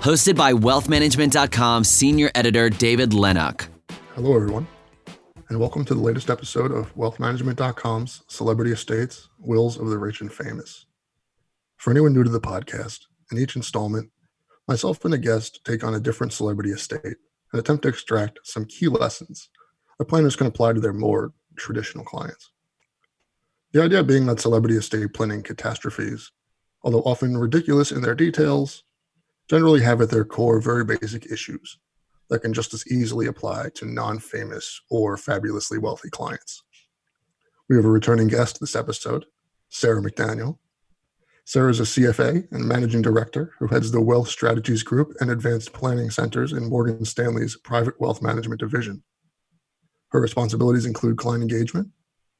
Hosted by wealthmanagement.com senior editor David Lennox. Hello, everyone, and welcome to the latest episode of wealthmanagement.com's Celebrity Estates Wills of the Rich and Famous. For anyone new to the podcast, in each installment, myself and a guest take on a different celebrity estate and attempt to extract some key lessons that planners can apply to their more traditional clients. The idea being that celebrity estate planning catastrophes, although often ridiculous in their details, generally have at their core very basic issues that can just as easily apply to non famous or fabulously wealthy clients. We have a returning guest this episode, Sarah McDaniel. Sarah is a CFA and managing director who heads the Wealth Strategies Group and Advanced Planning Centers in Morgan Stanley's Private Wealth Management Division. Her responsibilities include client engagement,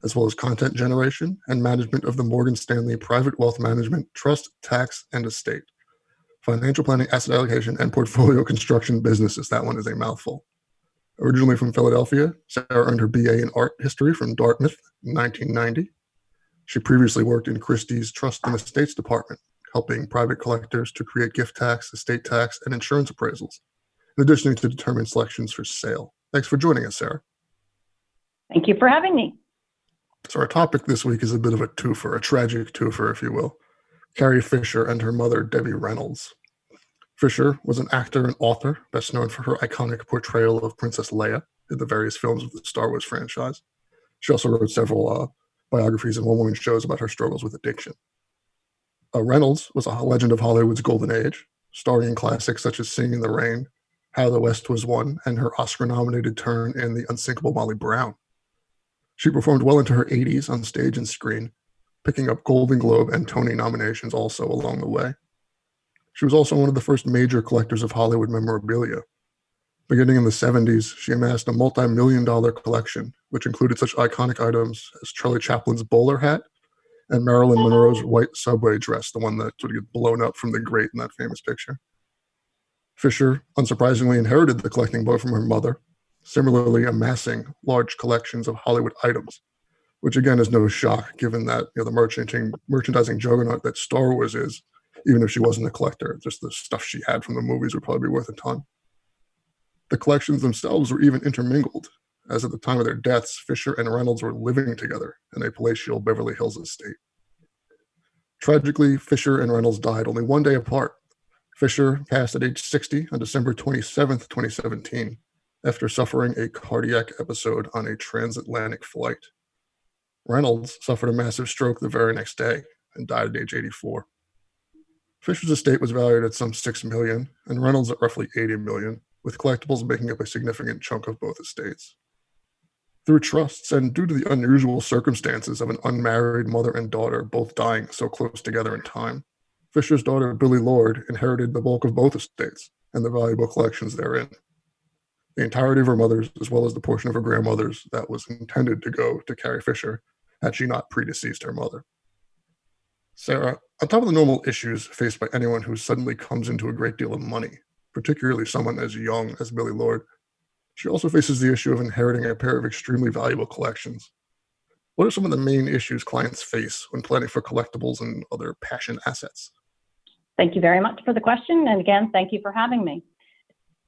as well as content generation and management of the Morgan Stanley Private Wealth Management Trust, Tax, and Estate financial planning, asset allocation, and portfolio construction businesses. That one is a mouthful. Originally from Philadelphia, Sarah earned her BA in art history from Dartmouth in 1990. She previously worked in Christie's Trust and Estates Department, helping private collectors to create gift tax, estate tax, and insurance appraisals, in addition to determine selections for sale. Thanks for joining us, Sarah. Thank you for having me. So, our topic this week is a bit of a twofer, a tragic twofer, if you will. Carrie Fisher and her mother, Debbie Reynolds. Fisher was an actor and author, best known for her iconic portrayal of Princess Leia in the various films of the Star Wars franchise. She also wrote several uh, biographies and one woman shows about her struggles with addiction. Uh, Reynolds was a legend of Hollywood's golden age, starring in classics such as Singing in the Rain, How the West Was Won, and her Oscar nominated turn in The Unsinkable Molly Brown. She performed well into her 80s on stage and screen, picking up Golden Globe and Tony nominations also along the way. She was also one of the first major collectors of Hollywood memorabilia. Beginning in the 70s, she amassed a multi million dollar collection, which included such iconic items as Charlie Chaplin's bowler hat and Marilyn Monroe's white subway dress, the one that sort of gets blown up from the grate in that famous picture. Fisher, unsurprisingly, inherited the collecting bug from her mother, similarly amassing large collections of Hollywood items, which again is no shock given that you know, the merchandising, merchandising juggernaut that Star Wars is even if she wasn't a collector. Just the stuff she had from the movies would probably be worth a ton. The collections themselves were even intermingled, as at the time of their deaths, Fisher and Reynolds were living together in a palatial Beverly Hills estate. Tragically, Fisher and Reynolds died only one day apart. Fisher passed at age 60 on December 27, 2017, after suffering a cardiac episode on a transatlantic flight. Reynolds suffered a massive stroke the very next day and died at age 84. Fisher's estate was valued at some six million, and Reynolds at roughly 80 million, with collectibles making up a significant chunk of both estates. Through trusts and due to the unusual circumstances of an unmarried mother and daughter both dying so close together in time, Fisher's daughter Billie Lourd inherited the bulk of both estates and the valuable collections therein. The entirety of her mother's, as well as the portion of her grandmother's that was intended to go to Carrie Fisher, had she not predeceased her mother. Sarah, on top of the normal issues faced by anyone who suddenly comes into a great deal of money, particularly someone as young as Billie Lourd, she also faces the issue of inheriting a pair of extremely valuable collections. What are some of the main issues clients face when planning for collectibles and other passion assets? Thank you very much for the question. And again, thank you for having me.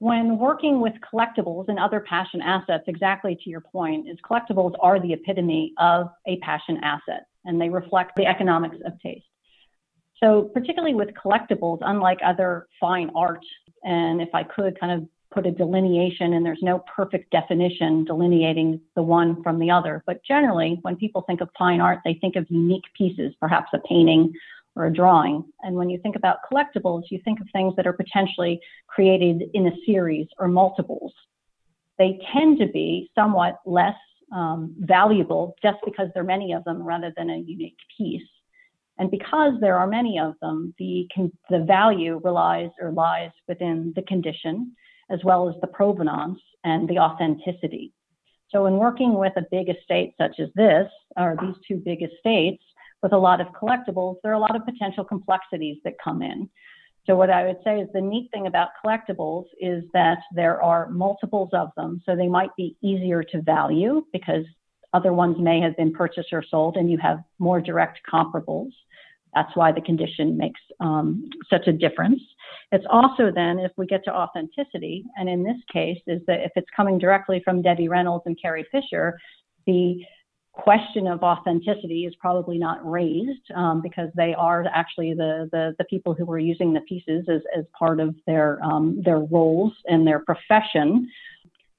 When working with collectibles and other passion assets, exactly to your point, is collectibles are the epitome of a passion asset and they reflect the economics of taste. So, particularly with collectibles, unlike other fine art, and if I could kind of put a delineation, and there's no perfect definition delineating the one from the other, but generally, when people think of fine art, they think of unique pieces, perhaps a painting or a drawing. And when you think about collectibles, you think of things that are potentially created in a series or multiples. They tend to be somewhat less um, valuable just because there are many of them rather than a unique piece. And because there are many of them, the, the value relies or lies within the condition, as well as the provenance and the authenticity. So in working with a big estate such as this, or these two big estates, with a lot of collectibles, there are a lot of potential complexities that come in. So what I would say is the neat thing about collectibles is that there are multiples of them. So they might be easier to value because other ones may have been purchased or sold and you have more direct comparables. That's why the condition makes um, such a difference. It's also then, if we get to authenticity, and in this case, is that if it's coming directly from Debbie Reynolds and Carrie Fisher, the question of authenticity is probably not raised um, because they are actually the, the, the people who are using the pieces as, as part of their um, their roles and their profession.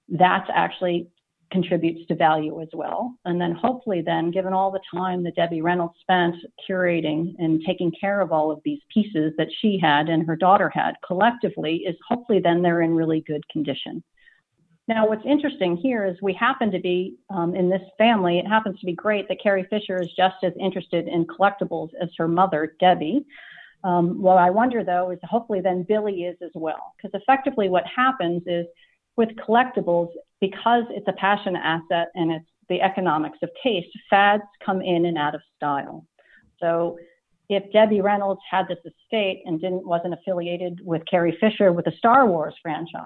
That's actually contributes to value as well. And then hopefully then, given all the time that Debbie Reynolds spent curating and taking care of all of these pieces that she had and her daughter had collectively, is hopefully then they're in really good condition. Now, what's interesting here is we happen to be um, in this family, it happens to be great that Carrie Fisher is just as interested in collectibles as her mother, Debbie. Um, what I wonder though is hopefully then Billie is as well, because effectively what happens is with collectibles, because it's a passion asset and it's the economics of taste, fads come in and out of style. So if Debbie Reynolds had this estate and didn't wasn't affiliated with Carrie Fisher with the Star Wars franchise,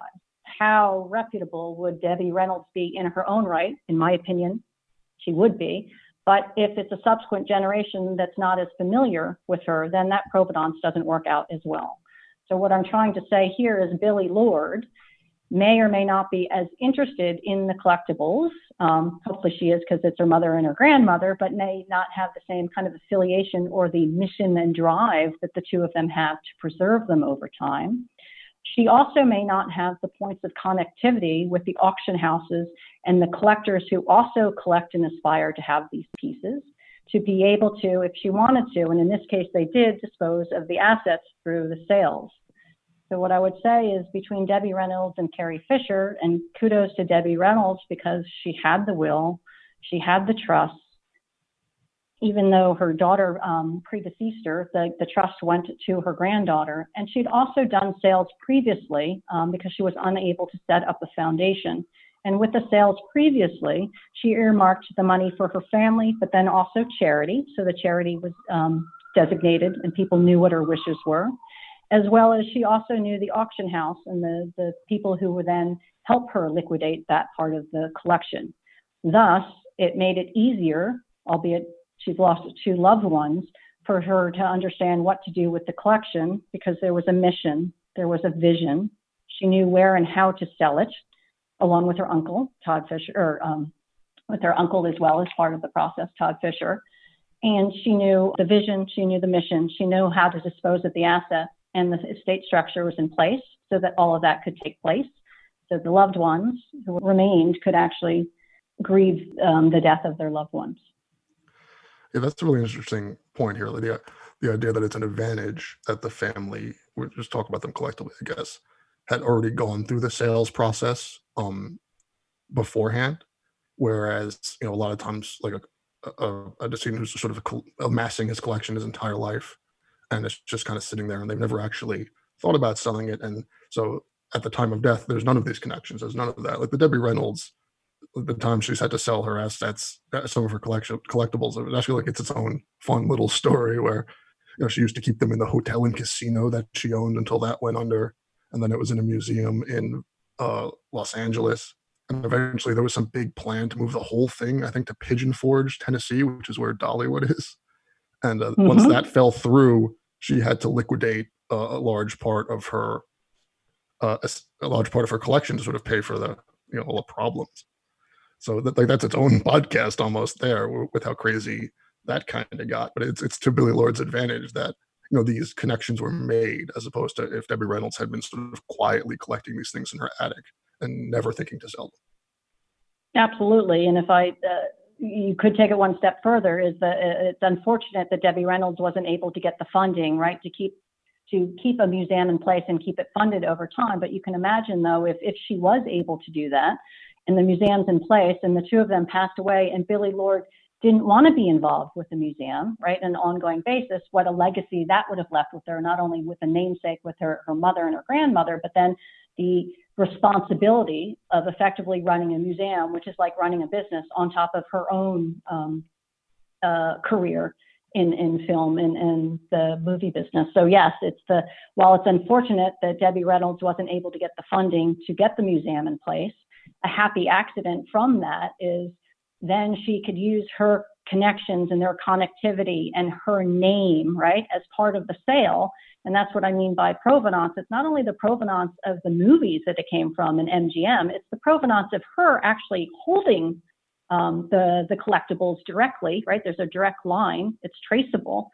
how reputable would Debbie Reynolds be in her own right? In my opinion, she would be. But if it's a subsequent generation that's not as familiar with her, then that provenance doesn't work out as well. So what I'm trying to say here is Billie Lourd may or may not be as interested in the collectibles. Um, hopefully she is because it's her mother and her grandmother, but may not have the same kind of affiliation or the mission and drive that the two of them have to preserve them over time. She also may not have the points of connectivity with the auction houses and the collectors who also collect and aspire to have these pieces to be able to, if she wanted to, and in this case they did, dispose of the assets through the sales. So what I would say is between Debbie Reynolds and Carrie Fisher, and kudos to Debbie Reynolds because she had the will, she had the trust. Even though her daughter um, predeceased her, the, the trust went to her granddaughter. And she'd also done sales previously um, because she was unable to set up a foundation. And with the sales previously, she earmarked the money for her family, but then also charity. So the charity was um, designated and people knew what her wishes were as well as she also knew the auction house and the, the people who would then help her liquidate that part of the collection. Thus, it made it easier, albeit she's lost two loved ones, for her to understand what to do with the collection because there was a mission, there was a vision. She knew where and how to sell it, along with her uncle, Todd Fisher, or um, with her uncle as well as part of the process, Todd Fisher. And she knew the vision, she knew the mission, she knew how to dispose of the asset and the estate structure was in place so that all of that could take place. So the loved ones who remained could actually grieve um, the death of their loved ones. Yeah, that's a really interesting point here, Lydia. The idea that it's an advantage that the family, we just talk about them collectively, I guess, had already gone through the sales process um, beforehand. Whereas, you know, a lot of times, like a, a, a decedent who's sort of amassing his collection his entire life and it's just kind of sitting there and they've never actually thought about selling it and so at the time of death there's none of these connections there's none of that like the debbie reynolds the time she's had to sell her assets some of her collection collectibles it actually like it's its own fun little story where you know she used to keep them in the hotel and casino that she owned until that went under and then it was in a museum in uh, los angeles and eventually there was some big plan to move the whole thing i think to pigeon forge tennessee which is where dollywood is and uh, mm-hmm. once that fell through, she had to liquidate uh, a large part of her uh, a, a, large part of her collection to sort of pay for the you know all the problems. So that, like that's its own podcast almost there with how crazy that kind of got. But it's it's to Billie Lourd's advantage that you know these connections were made as opposed to if Debbie Reynolds had been sort of quietly collecting these things in her attic and never thinking to sell them. Absolutely, and if I uh, you could take it one step further is that uh, it's unfortunate that Debbie Reynolds wasn't able to get the funding, right, to keep to keep a museum in place and keep it funded over time. But you can imagine though, if if she was able to do that and the museum's in place and the two of them passed away and Billie Lourd didn't want to be involved with the museum, right, on an ongoing basis, what a legacy that would have left with her, not only with the namesake with her, her mother and her grandmother, but then the responsibility of effectively running a museum, which is like running a business on top of her own um, uh, career in, in film and, and the movie business. So yes, it's the while it's unfortunate that Debbie Reynolds wasn't able to get the funding to get the museum in place, a happy accident from that is then she could use her connections and their connectivity and her name, right, as part of the sale. And that's what I mean by provenance. It's not only the provenance of the movies that it came from in MGM, it's the provenance of her actually holding um, the, the collectibles directly, right? There's a direct line, it's traceable.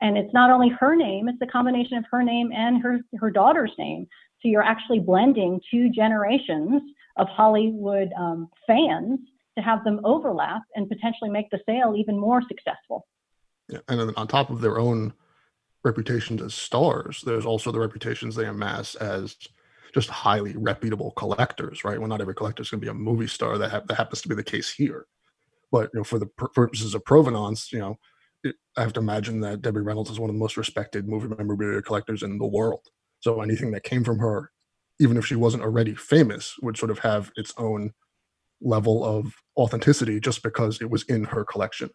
And it's not only her name, it's the combination of her name and her, her daughter's name. So you're actually blending two generations of Hollywood um, fans to have them overlap and potentially make the sale even more successful. Yeah, and then on top of their own reputations as stars, there's also the reputations they amass as just highly reputable collectors, right? Well, not every collector is going to be a movie star. That, ha- that happens to be the case here. But you know, for the pur- purposes of provenance, you know, it, I have to imagine that Debbie Reynolds is one of the most respected movie memorabilia collectors in the world. So anything that came from her, even if she wasn't already famous, would sort of have its own level of authenticity just because it was in her collection.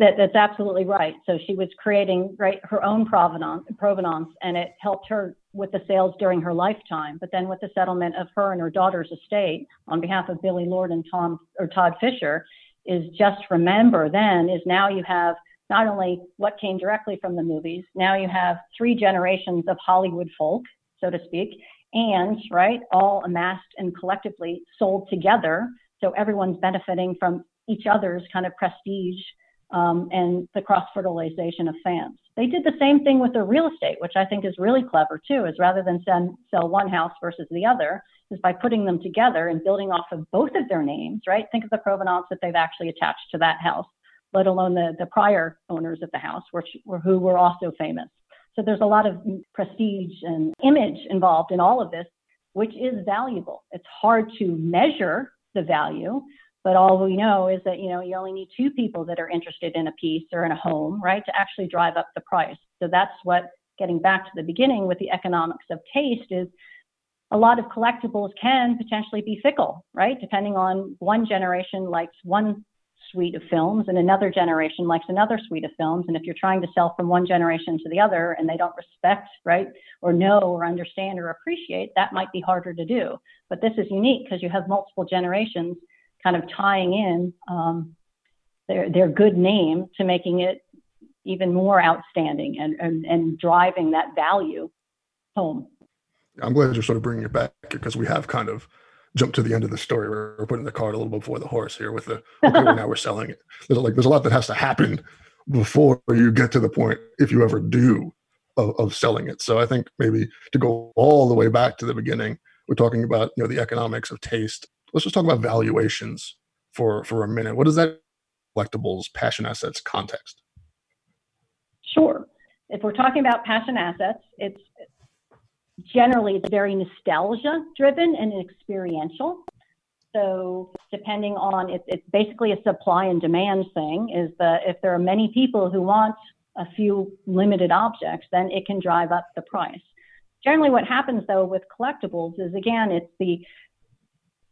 That, that's absolutely right. So she was creating right her own provenance, provenance, and it helped her with the sales during her lifetime. But then with the settlement of her and her daughter's estate on behalf of Billie Lourd and Tom or Todd Fisher, is just remember then is now you have not only what came directly from the movies, now you have three generations of Hollywood folk, so to speak, and right all amassed and collectively sold together. So everyone's benefiting from each other's kind of prestige um, and the cross fertilization of fans. They did the same thing with their real estate, which I think is really clever too, is rather than send, sell one house versus the other, is by putting them together and building off of both of their names, right? Think of the provenance that they've actually attached to that house, let alone the, the prior owners of the house, which were, who were also famous. So there's a lot of prestige and image involved in all of this, which is valuable. It's hard to measure the value, but all we know is that, you know, you only need two people that are interested in a piece or in a home, right, to actually drive up the price. So that's what, getting back to the beginning with the economics of taste, is a lot of collectibles can potentially be fickle, right? Depending on one generation likes one suite of films and another generation likes another suite of films. And if you're trying to sell from one generation to the other and they don't respect, right, or know or understand or appreciate, that might be harder to do. But this is unique because you have multiple generations kind of tying in um, their their good name to making it even more outstanding and, and, and driving that value home. I'm glad you're sort of bringing it back because we have kind of jumped to the end of the story. We're putting the cart a little before the horse here with the okay, well, now we're selling it. There's like there's a lot that has to happen before you get to the point, if you ever do, of, of selling it. So I think maybe to go all the way back to the beginning, we're talking about you know the economics of taste let's just talk about valuations for for a minute. What is that collectibles, passion assets context? Sure. If we're talking about passion assets, it's generally it's very nostalgia driven and experiential. So depending on it, it's basically a supply and demand thing. Is that if there are many people who want a few limited objects, then it can drive up the price. Generally, what happens though with collectibles is again, it's the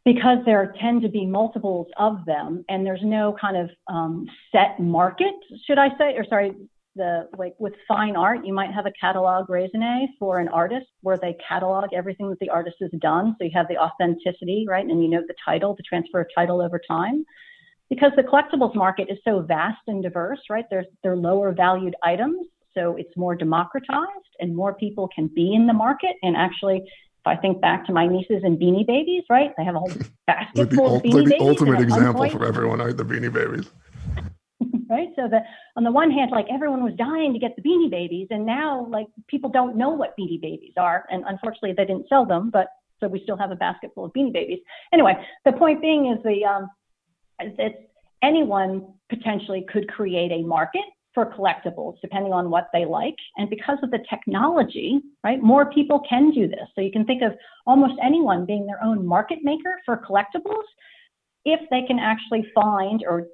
because there tend to be multiples of them and there's no kind of um, set market, should I say, or sorry, the like with fine art, you might have a catalog raisonné for an artist where they catalog everything that the artist has done. So you have the authenticity, right? And you know the title, the transfer of title over time. Because the collectibles market is so vast and diverse, right? There's they're lower valued items. So it's more democratized and more people can be in the market and actually if I think back to my nieces and Beanie Babies, right? They have a whole basket the, full of Beanie Babies. like the ultimate example for everyone, right? The Beanie Babies. right. So that on the one hand, like everyone was dying to get the Beanie Babies, and now like people don't know what Beanie Babies are, and unfortunately they didn't sell them, but so we still have a basket full of Beanie Babies. Anyway, the point being is the um, it's anyone potentially could create a market for collectibles, depending on what they like. And because of the technology, right, more people can do this. So you can think of almost anyone being their own market maker for collectibles if they can actually find or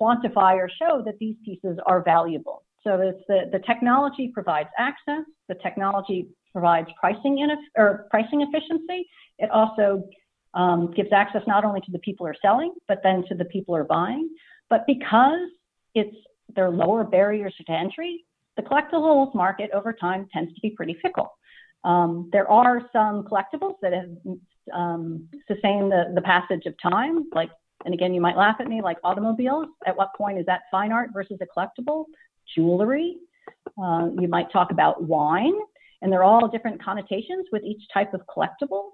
quantify or show that these pieces are valuable. So it's the, the technology provides access, the technology provides pricing in, or pricing efficiency. It also um, gives access not only to the people who are selling, but then to the people who are buying. But because it's there are lower barriers to entry, the collectibles market over time tends to be pretty fickle. Um, there are some collectibles that have um, sustained the, the passage of time, like, and again, you might laugh at me, like automobiles. At what point is that fine art versus a collectible? Jewelry. Uh, you might talk about wine, and they're all different connotations with each type of collectible.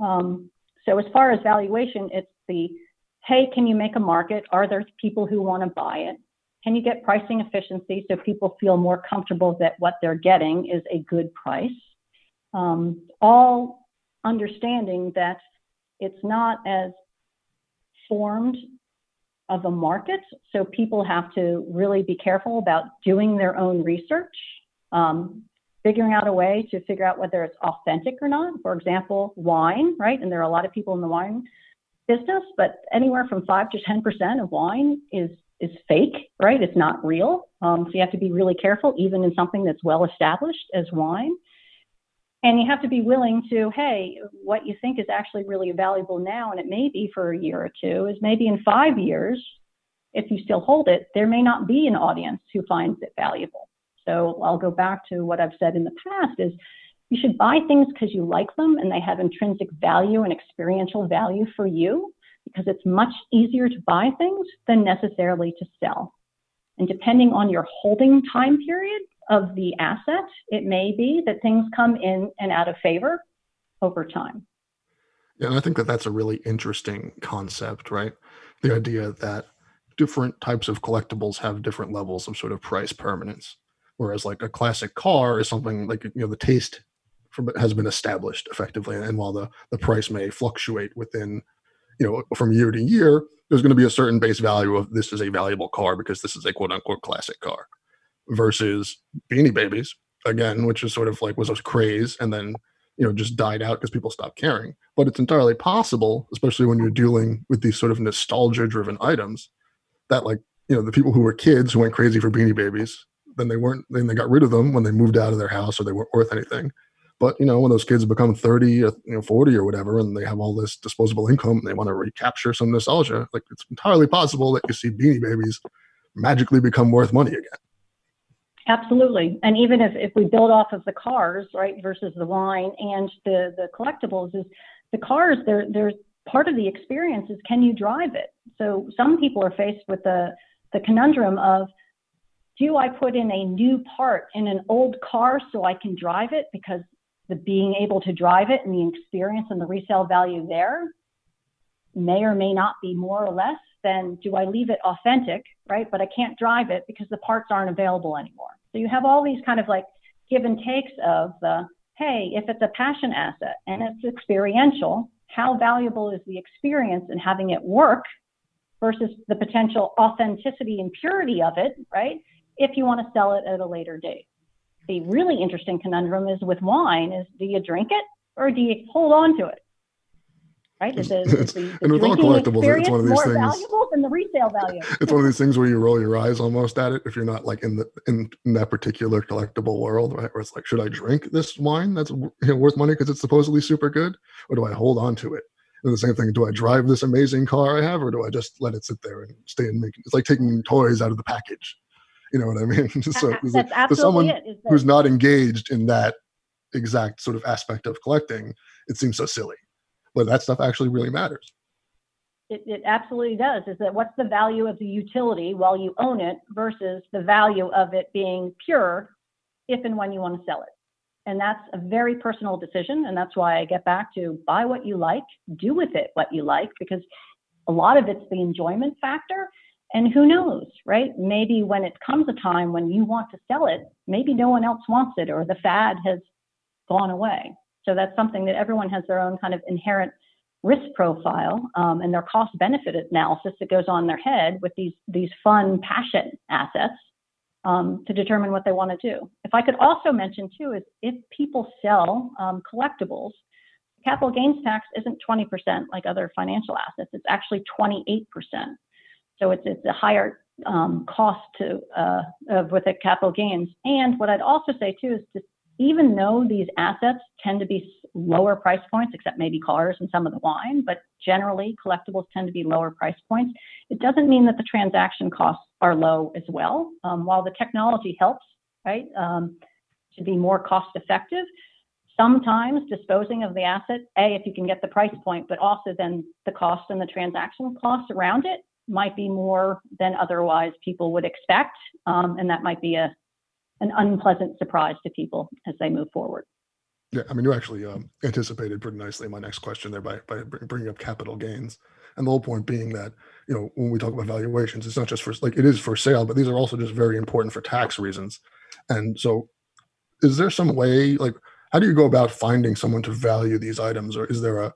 Um, so as far as valuation, it's the, hey, can you make a market? Are there people who want to buy it? Can you get pricing efficiency so people feel more comfortable that what they're getting is a good price? Um, all understanding that it's not as formed of a market, so people have to really be careful about doing their own research, um, figuring out a way to figure out whether it's authentic or not. For example, wine, right? And there are a lot of people in the wine business, but anywhere from five to 10% of wine is is fake, right? It's not real. Um, so you have to be really careful, even in something that's well established as wine. And you have to be willing to, hey, what you think is actually really valuable now, and it may be for a year or two, is maybe in five years, if you still hold it, there may not be an audience who finds it valuable. So I'll go back to what I've said in the past is you should buy things because you like them and they have intrinsic value and experiential value for you because it's much easier to buy things than necessarily to sell. And depending on your holding time period of the asset, it may be that things come in and out of favor over time. Yeah, and I think that that's a really interesting concept, right? The idea that different types of collectibles have different levels of sort of price permanence. Whereas, like a classic car is something like you know the taste from has been established effectively, and while the the price may fluctuate within you know, from year to year, there's going to be a certain base value of this is a valuable car because this is a quote unquote classic car versus Beanie Babies, again, which is sort of like was a craze and then, you know, just died out because people stopped caring. But it's entirely possible, especially when you're dealing with these sort of nostalgia driven items, that like, you know, the people who were kids who went crazy for Beanie Babies, then they weren't, then they got rid of them when they moved out of their house or they weren't worth anything. But you know, when those kids become 30 or you know 40 or whatever, and they have all this disposable income, they want to recapture some nostalgia. Like it's entirely possible that you see Beanie Babies magically become worth money again. Absolutely. And even if, if we build off of the cars, right, versus the wine and the, the collectibles, is the cars, they're, they're part of the experience is can you drive it? So some people are faced with the, the conundrum of do I put in a new part in an old car so I can drive it because the being able to drive it and the experience and the resale value there may or may not be more or less than do I leave it authentic, right? But I can't drive it because the parts aren't available anymore. So you have all these kind of like give and takes of the, hey, if it's a passion asset and it's experiential, how valuable is the experience and having it work versus the potential authenticity and purity of it, right? If you want to sell it at a later date the really interesting conundrum is with wine is do you drink it or do you hold on to it? Right? Is, the, is the, the and with all collectibles, it's one of these things. valuable than the resale value. it's one of these things where you roll your eyes almost at it if you're not like in the in, in that particular collectible world, right? Where it's like, should I drink this wine that's you know, worth money because it's supposedly super good, or do I hold on to it? And the same thing, do I drive this amazing car I have, or do I just let it sit there and stay and make? It's like taking toys out of the package you know what I mean? so That's for someone it, who's not engaged in that exact sort of aspect of collecting, it seems so silly. But that stuff actually really matters. It, it absolutely does. Is that what's the value of the utility while you own it versus the value of it being pure if and when you want to sell it? And that's a very personal decision. And that's why I get back to buy what you like, do with it what you like, because a lot of it's the enjoyment factor. And who knows, right? Maybe when it comes a time when you want to sell it, maybe no one else wants it or the fad has gone away. So that's something that everyone has their own kind of inherent risk profile um, and their cost benefit analysis that goes on in their head with these these fun passion assets um, to determine what they want to do. If I could also mention too is if people sell um, collectibles, capital gains tax isn't 20% like other financial assets. It's actually 28%. So it's it's a higher um, cost to uh, with the capital gains. And what I'd also say too is to even though these assets tend to be lower price points, except maybe cars and some of the wine, but generally collectibles tend to be lower price points, it doesn't mean that the transaction costs are low as well. Um, while the technology helps, right, um, to be more cost effective, sometimes disposing of the asset, A, if you can get the price point, but also then the cost and the transaction costs around it might be more than otherwise people would expect. Um, and that might be a, an unpleasant surprise to people as they move forward. Yeah, I mean, you actually um, anticipated pretty nicely my next question there by, by bringing up capital gains. And the whole point being that, you know, when we talk about valuations, it's not just for, like, it is for sale, but these are also just very important for tax reasons. And so, is there some way, like, how do you go about finding someone to value these items? Or is there a,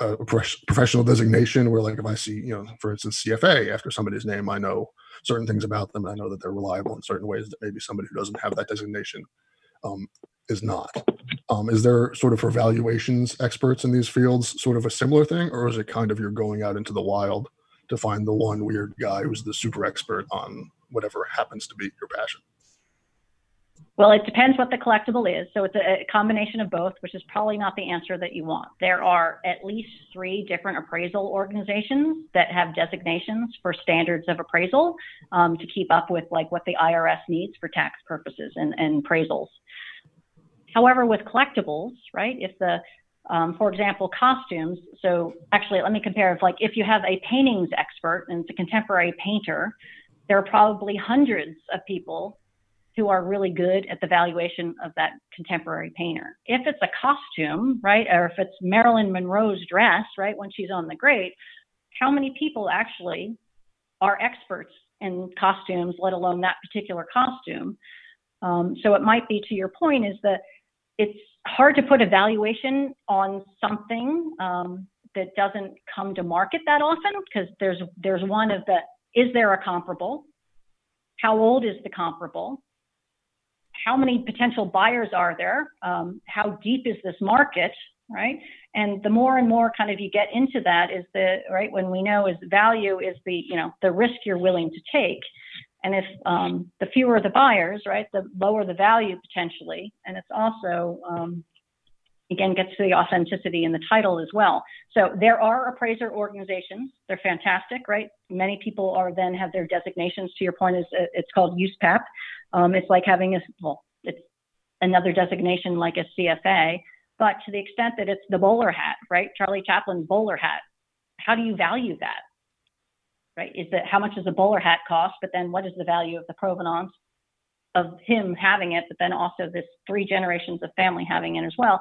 a, a professional designation where, like, if I see, you know, for instance, CFA after somebody's name, I know certain things about them. I know that they're reliable in certain ways that maybe somebody who doesn't have that designation um, is not. Um, is there sort of for valuations experts in these fields sort of a similar thing, or is it kind of you're going out into the wild to find the one weird guy who's the super expert on whatever happens to be your passion? Well, it depends what the collectible is. So it's a, combination of both, which is probably not the answer that you want. There are at least three different appraisal organizations that have designations for standards of appraisal um, to keep up with like what the IRS needs for tax purposes and, and appraisals. However, with collectibles, right, if the, um, for example, costumes, so actually let me compare, if like if you have a paintings expert and it's a contemporary painter, there are probably hundreds of people who are really good at the valuation of that contemporary painter. If it's a costume, right, or if it's Marilyn Monroe's dress, right, when she's on the grate, how many people actually are experts in costumes, let alone that particular costume? Um, so it might be to your point is that it's hard to put a valuation on something um, that doesn't come to market that often because there's there's one of the is there a comparable? How old is the comparable? How many potential buyers are there? Um, how deep is this market? Right. And the more and more kind of you get into that is the right when we know is value is the you know the risk you're willing to take. And if um, the fewer the buyers, right, the lower the value potentially. And it's also um, again gets to the authenticity in the title as well. So there are appraiser organizations. They're fantastic, right? Many people are then have their designations. To your point, is it's called USPAP. Um, it's like having a well, it's another designation like a CFA. But to the extent that it's the bowler hat, right? Charlie Chaplin's bowler hat. How do you value that? Right? Is that how much does a bowler hat cost? But then what is the value of the provenance of him having it? But then also this three generations of family having it as well.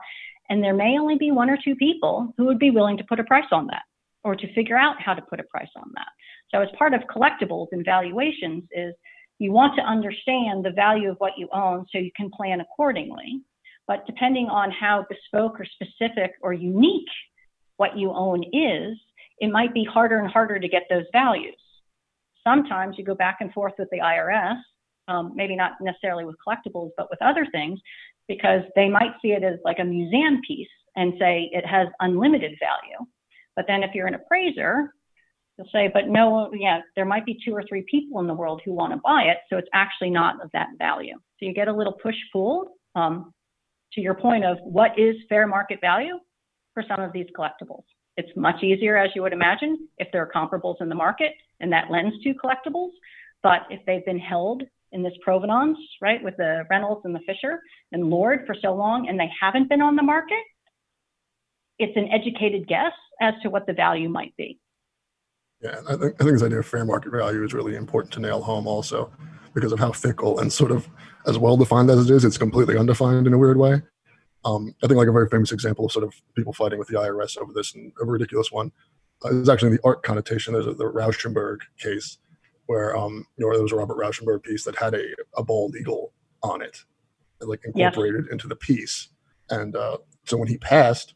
And there may only be one or two people who would be willing to put a price on that or to figure out how to put a price on that. So as part of collectibles and valuations is you want to understand the value of what you own so you can plan accordingly. But depending on how bespoke or specific or unique what you own is, it might be harder and harder to get those values. Sometimes you go back and forth with the IRS, um, maybe not necessarily with collectibles, but with other things, because they might see it as like a museum piece and say it has unlimited value. But then if you're an appraiser, you'll say, but no, yeah, there might be two or three people in the world who want to buy it, so it's actually not of that value. So you get a little push pull um, to your point of what is fair market value for some of these collectibles. It's much easier, as you would imagine, if there are comparables in the market, and that lends to collectibles. But if they've been held in this provenance, right, with the Reynolds and the Fisher and Lourd for so long, and they haven't been on the market, it's an educated guess as to what the value might be. Yeah, I think, I think this idea of fair market value is really important to nail home also because of how fickle and sort of as well defined as it is, it's completely undefined in a weird way. Um, I think like a very famous example of sort of people fighting with the IRS over this and a ridiculous one uh, is actually the art connotation. There's a, the Rauschenberg case where um, you know there was a Robert Rauschenberg piece that had a, a bald eagle on it, like incorporated into the piece. And uh, so when he passed,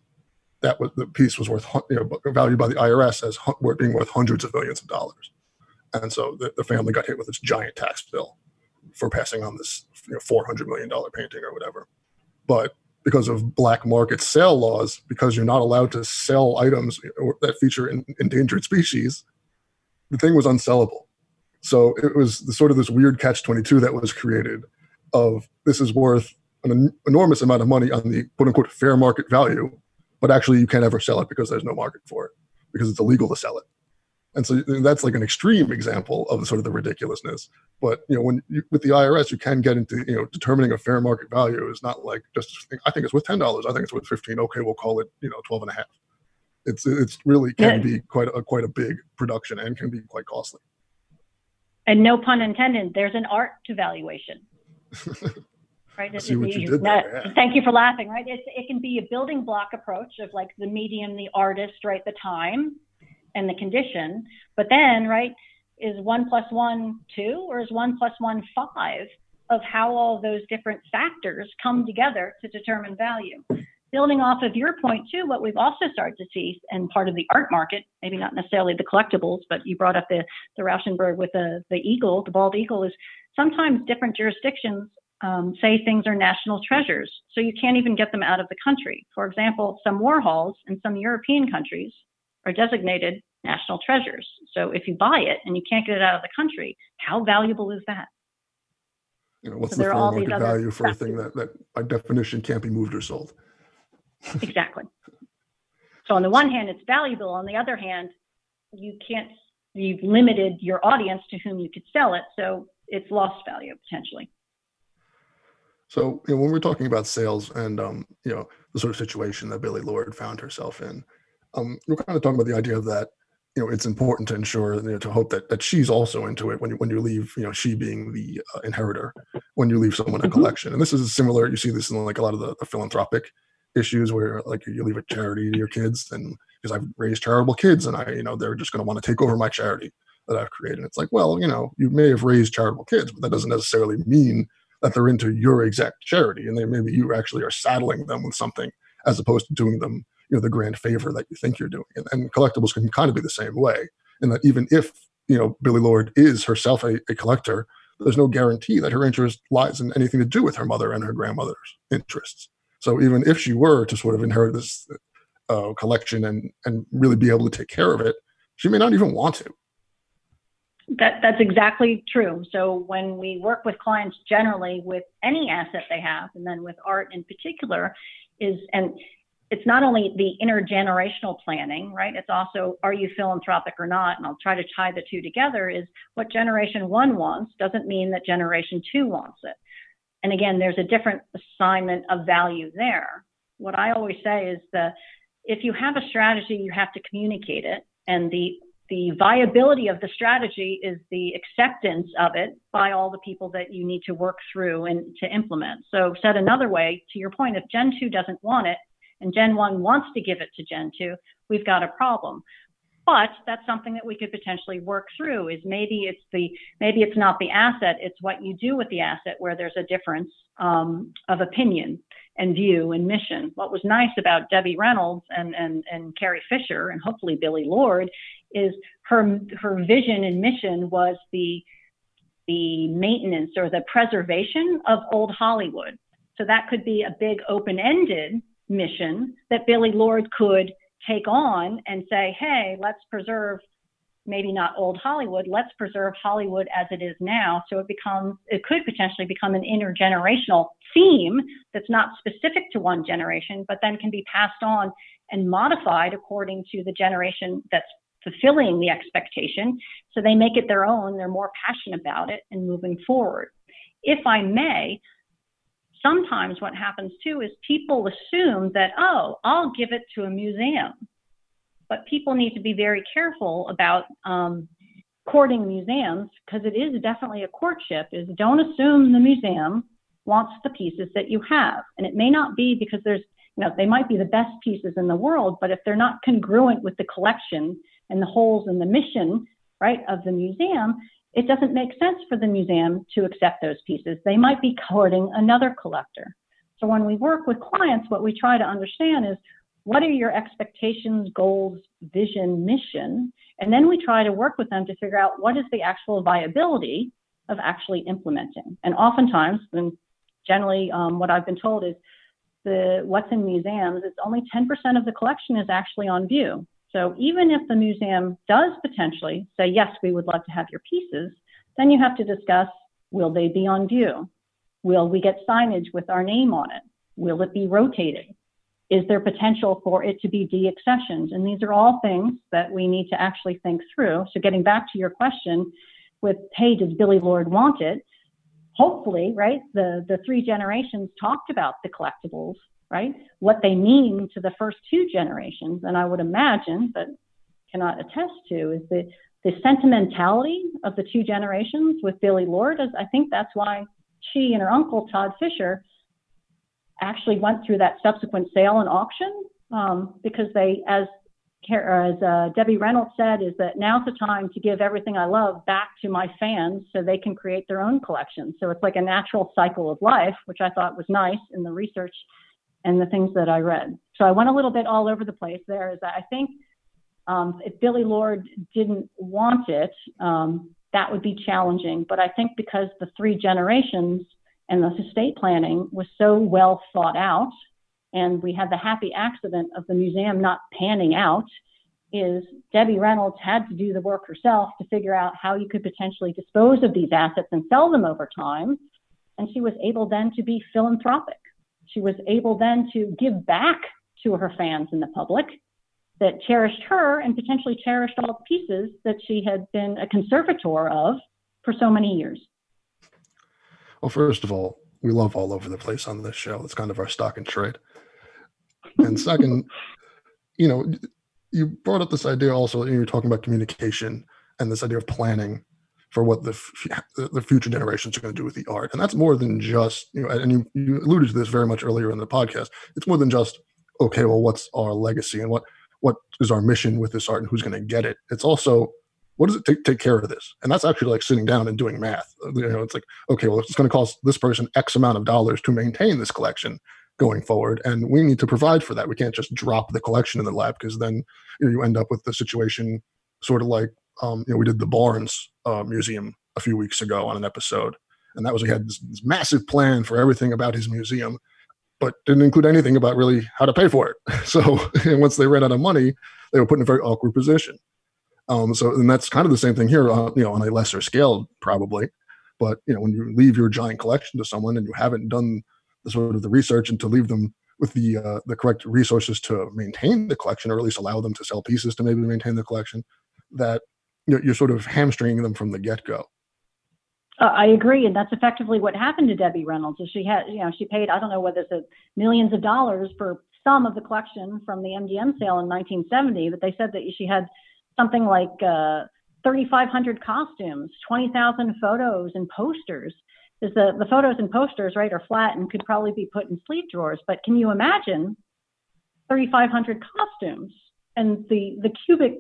that was the piece was worth you know valued by the IRS as being worth hundreds of millions of dollars. And so the, the family got hit with this giant tax bill for passing on this you know, four hundred million dollar painting or whatever. But because of black market sale laws, because you're not allowed to sell items that feature in, endangered species, the thing was unsellable. So it was the, sort of this weird catch 22 that was created of this is worth an enormous amount of money on the quote unquote fair market value, but actually you can't ever sell it because there's no market for it because it's illegal to sell it. And so that's like an extreme example of sort of the ridiculousness. But you know, when you, with the IRS, you can get into you know determining a fair market value is not like just I think it's worth ten dollars. I think it's worth fifteen. Okay, we'll call it you know twelve and a half. It's it's really can yeah. be quite a quite a big production and can be quite costly. And no pun intended. There's an art to valuation. right? It, you did there, yeah. Thank you for laughing. Right? It's, it can be a building block approach of like the medium, the artist, right? The time and the condition. But then, right, is one plus one two or is one plus one five of how all those different factors come together to determine value? Building off of your point too, what we've also started to see and part of the art market, maybe not necessarily the collectibles, but you brought up the the Rauschenberg with the the eagle, the bald eagle, is sometimes different jurisdictions um, say things are national treasures, so you can't even get them out of the country. For example, some Warhols in some European countries are designated national treasures. So if you buy it and you can't get it out of the country, how valuable is that? You know, what's so the fair market value for a thing that, that by definition can't be moved or sold? Exactly. So on the one hand, it's valuable. On the other hand, you can't. You've limited your audience to whom you could sell it, so it's lost value potentially. So you know, when we're talking about sales and um, you know the sort of situation that Billie Lourd found herself in, um, we're kind of talking about the idea of that you know it's important to ensure you know, to hope that that she's also into it when you when you leave you know she being the uh, inheritor when you leave someone a mm-hmm. collection and this is similar you see this in like a lot of the, the philanthropic issues where like you leave a charity to your kids and because I've raised charitable kids and I you know they're just going to want to take over my charity that I've created. It's like well you know you may have raised charitable kids but that doesn't necessarily mean that they're into your exact charity and they maybe you actually are saddling them with something as opposed to doing them you know the grand favor that you think you're doing. And, and collectibles can kind of be the same way and that even if you know billie lourd is herself a, a, collector there's no guarantee that her interest lies in anything to do with her mother and her grandmother's interests so even if she were to sort of inherit this uh, collection and and really be able to take care of it she may not even want to that, that's exactly true. So when we work with clients generally with any asset they have, and then with art in particular, is and it's not only the intergenerational planning, right? It's also are you philanthropic or not? And I'll try to tie the two together is what generation one wants doesn't mean that generation two wants it. And again, there's a different assignment of value there. What I always say is that if you have a strategy, you have to communicate it. And the the viability of the strategy is the acceptance of it by all the people that you need to work through and to implement. So said another way, to your point, if Gen 2 doesn't want it, and Gen 1 wants to give it to Gen 2, we've got a problem. But that's something that we could potentially work through is maybe it's the maybe it's not the asset, it's what you do with the asset where there's a difference um, of opinion and view and mission. What was nice about Debbie Reynolds and, and, and Carrie Fisher and hopefully Billie Lourd is her her vision and mission was the the maintenance or the preservation of old Hollywood. So that could be a big open-ended mission that Billie Lourd could take on and say, hey, let's preserve maybe not old Hollywood, let's preserve Hollywood as it is now. So it becomes, it could potentially become an intergenerational theme that's not specific to one generation, but then can be passed on and modified according to the generation that's fulfilling the expectation. So they make it their own, they're more passionate about it and moving forward. If I may, sometimes what happens too is people assume that, oh, I'll give it to a museum. But people need to be very careful about um, courting museums because it is definitely a courtship is don't assume the museum wants the pieces that you have. And it may not be because there's, you know, they might be the best pieces in the world, but if they're not congruent with the collection and the holes in the mission, right, of the museum, it doesn't make sense for the museum to accept those pieces. They might be courting another collector. So when we work with clients, what we try to understand is what are your expectations, goals, vision, mission? And then we try to work with them to figure out what is the actual viability of actually implementing. And oftentimes, and generally um, what I've been told is the what's in museums, it's only 10% of the collection is actually on view. So even if the museum does potentially say, yes, we would love to have your pieces, then you have to discuss, will they be on view? Will we get signage with our name on it? Will it be rotated? Is there potential for it to be deaccessioned? And these are all things that we need to actually think through. So getting back to your question with, hey, does Billie Lourd want it? Hopefully, right, the, the three generations talked about the collectibles, right? What they mean to the first two generations. And I would imagine, but cannot attest to, is the, the sentimentality of the two generations with Billie Lourd. Is, I think that's why she and her uncle, Todd Fisher, actually went through that subsequent sale and auction um, because they, as as uh, Debbie Reynolds said, is that now's the time to give everything I love back to my fans so they can create their own collection. So it's like a natural cycle of life, which I thought was nice in the research and the things that I read. So I went a little bit all over the place there. Is that I think um, if Billie Lourd didn't want it, um, that would be challenging. But I think because the three generations and the estate planning was so well thought out, and we had the happy accident of the museum not panning out, is Debbie Reynolds had to do the work herself to figure out how you could potentially dispose of these assets and sell them over time. And she was able then to be philanthropic. She was able then to give back to her fans and the public that cherished her and potentially cherished all the pieces that she had been a conservator of for so many years. Well, first of all, we love all over the place on this show. It's kind of our stock and trade. And second, you know, you brought up this idea also, you were talking about communication and this idea of planning for what the f- the future generations are going to do with the art. And that's more than just, you know, and you, you alluded to this very much earlier in the podcast. It's more than just, okay, well, what's our legacy and what what is our mission with this art and who's going to get it. It's also what does it take take care of this? And that's actually like sitting down and doing math. You know, it's like okay, well, it's going to cost this person X amount of dollars to maintain this collection going forward, and we need to provide for that. We can't just drop the collection in the lab because then you, know, you end up with the situation sort of like um, you know we did the Barnes uh, Museum a few weeks ago on an episode, and that was we had this, this massive plan for everything about his museum, but didn't include anything about really how to pay for it. So once they ran out of money, they were put in a very awkward position. Um, so and that's kind of the same thing here, uh, you know, on a lesser scale probably. But you know, when you leave your giant collection to someone and you haven't done the sort of the research and to leave them with the uh, the correct resources to maintain the collection, or at least allow them to sell pieces to maybe maintain the collection, that you know, you're sort of hamstringing them from the get go. Uh, I agree, and that's effectively what happened to Debbie Reynolds. Is she had, you know, she paid I don't know whether it's millions of dollars for some of the collection from the MGM sale in 1970, but they said that she had something like uh, 3,500 costumes, 20,000 photos and posters. Is the the photos and posters right are flat and could probably be put in sleeve drawers, but can you imagine 3,500 costumes and the the cubic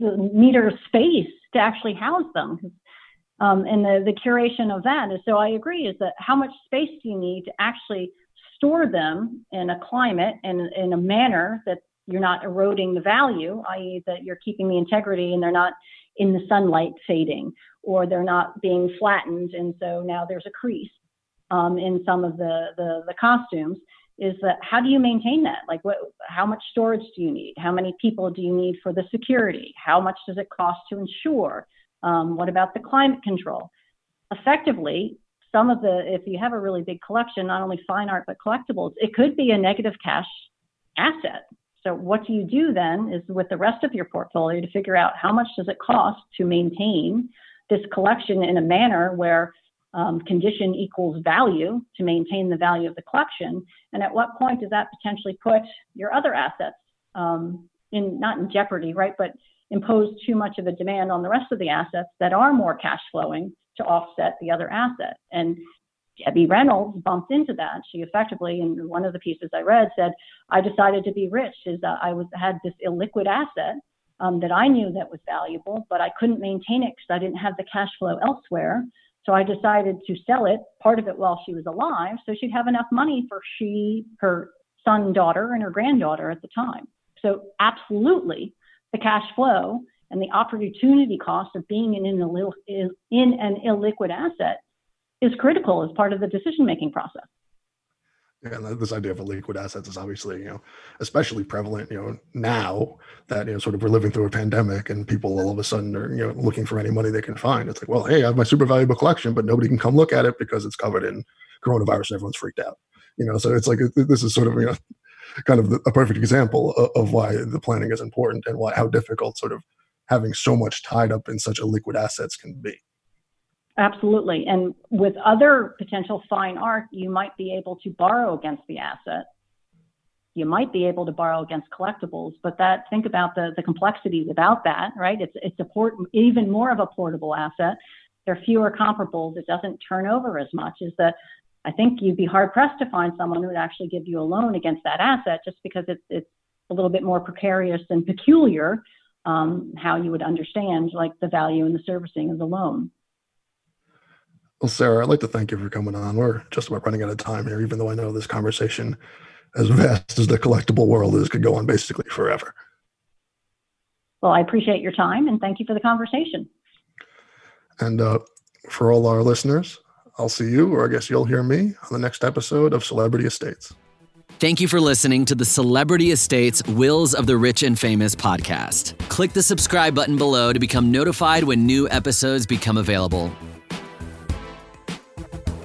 meter space to actually house them? Um, and the, the curation of that is so I agree is that how much space do you need to actually store them in a climate and in a manner that you're not eroding the value, i.e., that you're keeping the integrity and they're not in the sunlight fading or they're not being flattened and so now there's a crease um, in some of the, the, the costumes is that how do you maintain that like what how much storage do you need how many people do you need for the security how much does it cost to insure um, what about the climate control? Effectively, some of the, if you have a really big collection, not only fine art, but collectibles, it could be a negative cash asset. So what do you do then is with the rest of your portfolio to figure out how much does it cost to maintain this collection in a manner where um, condition equals value to maintain the value of the collection, and at what point does that potentially put your other assets um, in not in jeopardy, right? But impose too much of a demand on the rest of the assets that are more cash flowing to offset the other asset. And Debbie Reynolds bumped into that. She effectively, in one of the pieces I read, said, "I decided to be rich. Is that I was had this illiquid asset um, that I knew that was valuable, but I couldn't maintain it because I didn't have the cash flow elsewhere. So I decided to sell it, part of it while she was alive, so she'd have enough money for she, her son, daughter, and her granddaughter at the time. So absolutely, the cash flow and the opportunity cost of being in an, in an illiquid asset is critical as part of the decision making process. And this idea of a liquid assets is obviously you know especially prevalent you know now that you know sort of we're living through a pandemic and people all of a sudden are you know looking for any money they can find. It's like well hey i have my super valuable collection but nobody can come look at it because it's covered in coronavirus and everyone's freaked out you know? So it's like this is sort of you know kind of a perfect example of why the planning is important and why how difficult sort of having so much tied up in such a liquid assets can be Absolutely. And with other potential fine art, you might be able to borrow against the asset. You might be able to borrow against collectibles, but that think about the, the complexity without that, right? It's it's a port, even more of a portable asset. There are fewer comparables. It doesn't turn over as much as the I think you'd be hard pressed to find someone who would actually give you a loan against that asset just because it's it's a little bit more precarious and peculiar um, how you would understand like the value and the servicing of the loan. Well, Sarah, I'd like to thank you for coming on. We're just about running out of time here, even though I know this conversation, as vast as the collectible world is, could go on basically forever. Well, I appreciate your time and thank you for the conversation. And uh, for all our listeners, I'll see you, or I guess you'll hear me, on the next episode of Celebrity Estates. Thank you for listening to the Celebrity Estates Wills of the Rich and Famous podcast. Click the subscribe button below to become notified when new episodes become available.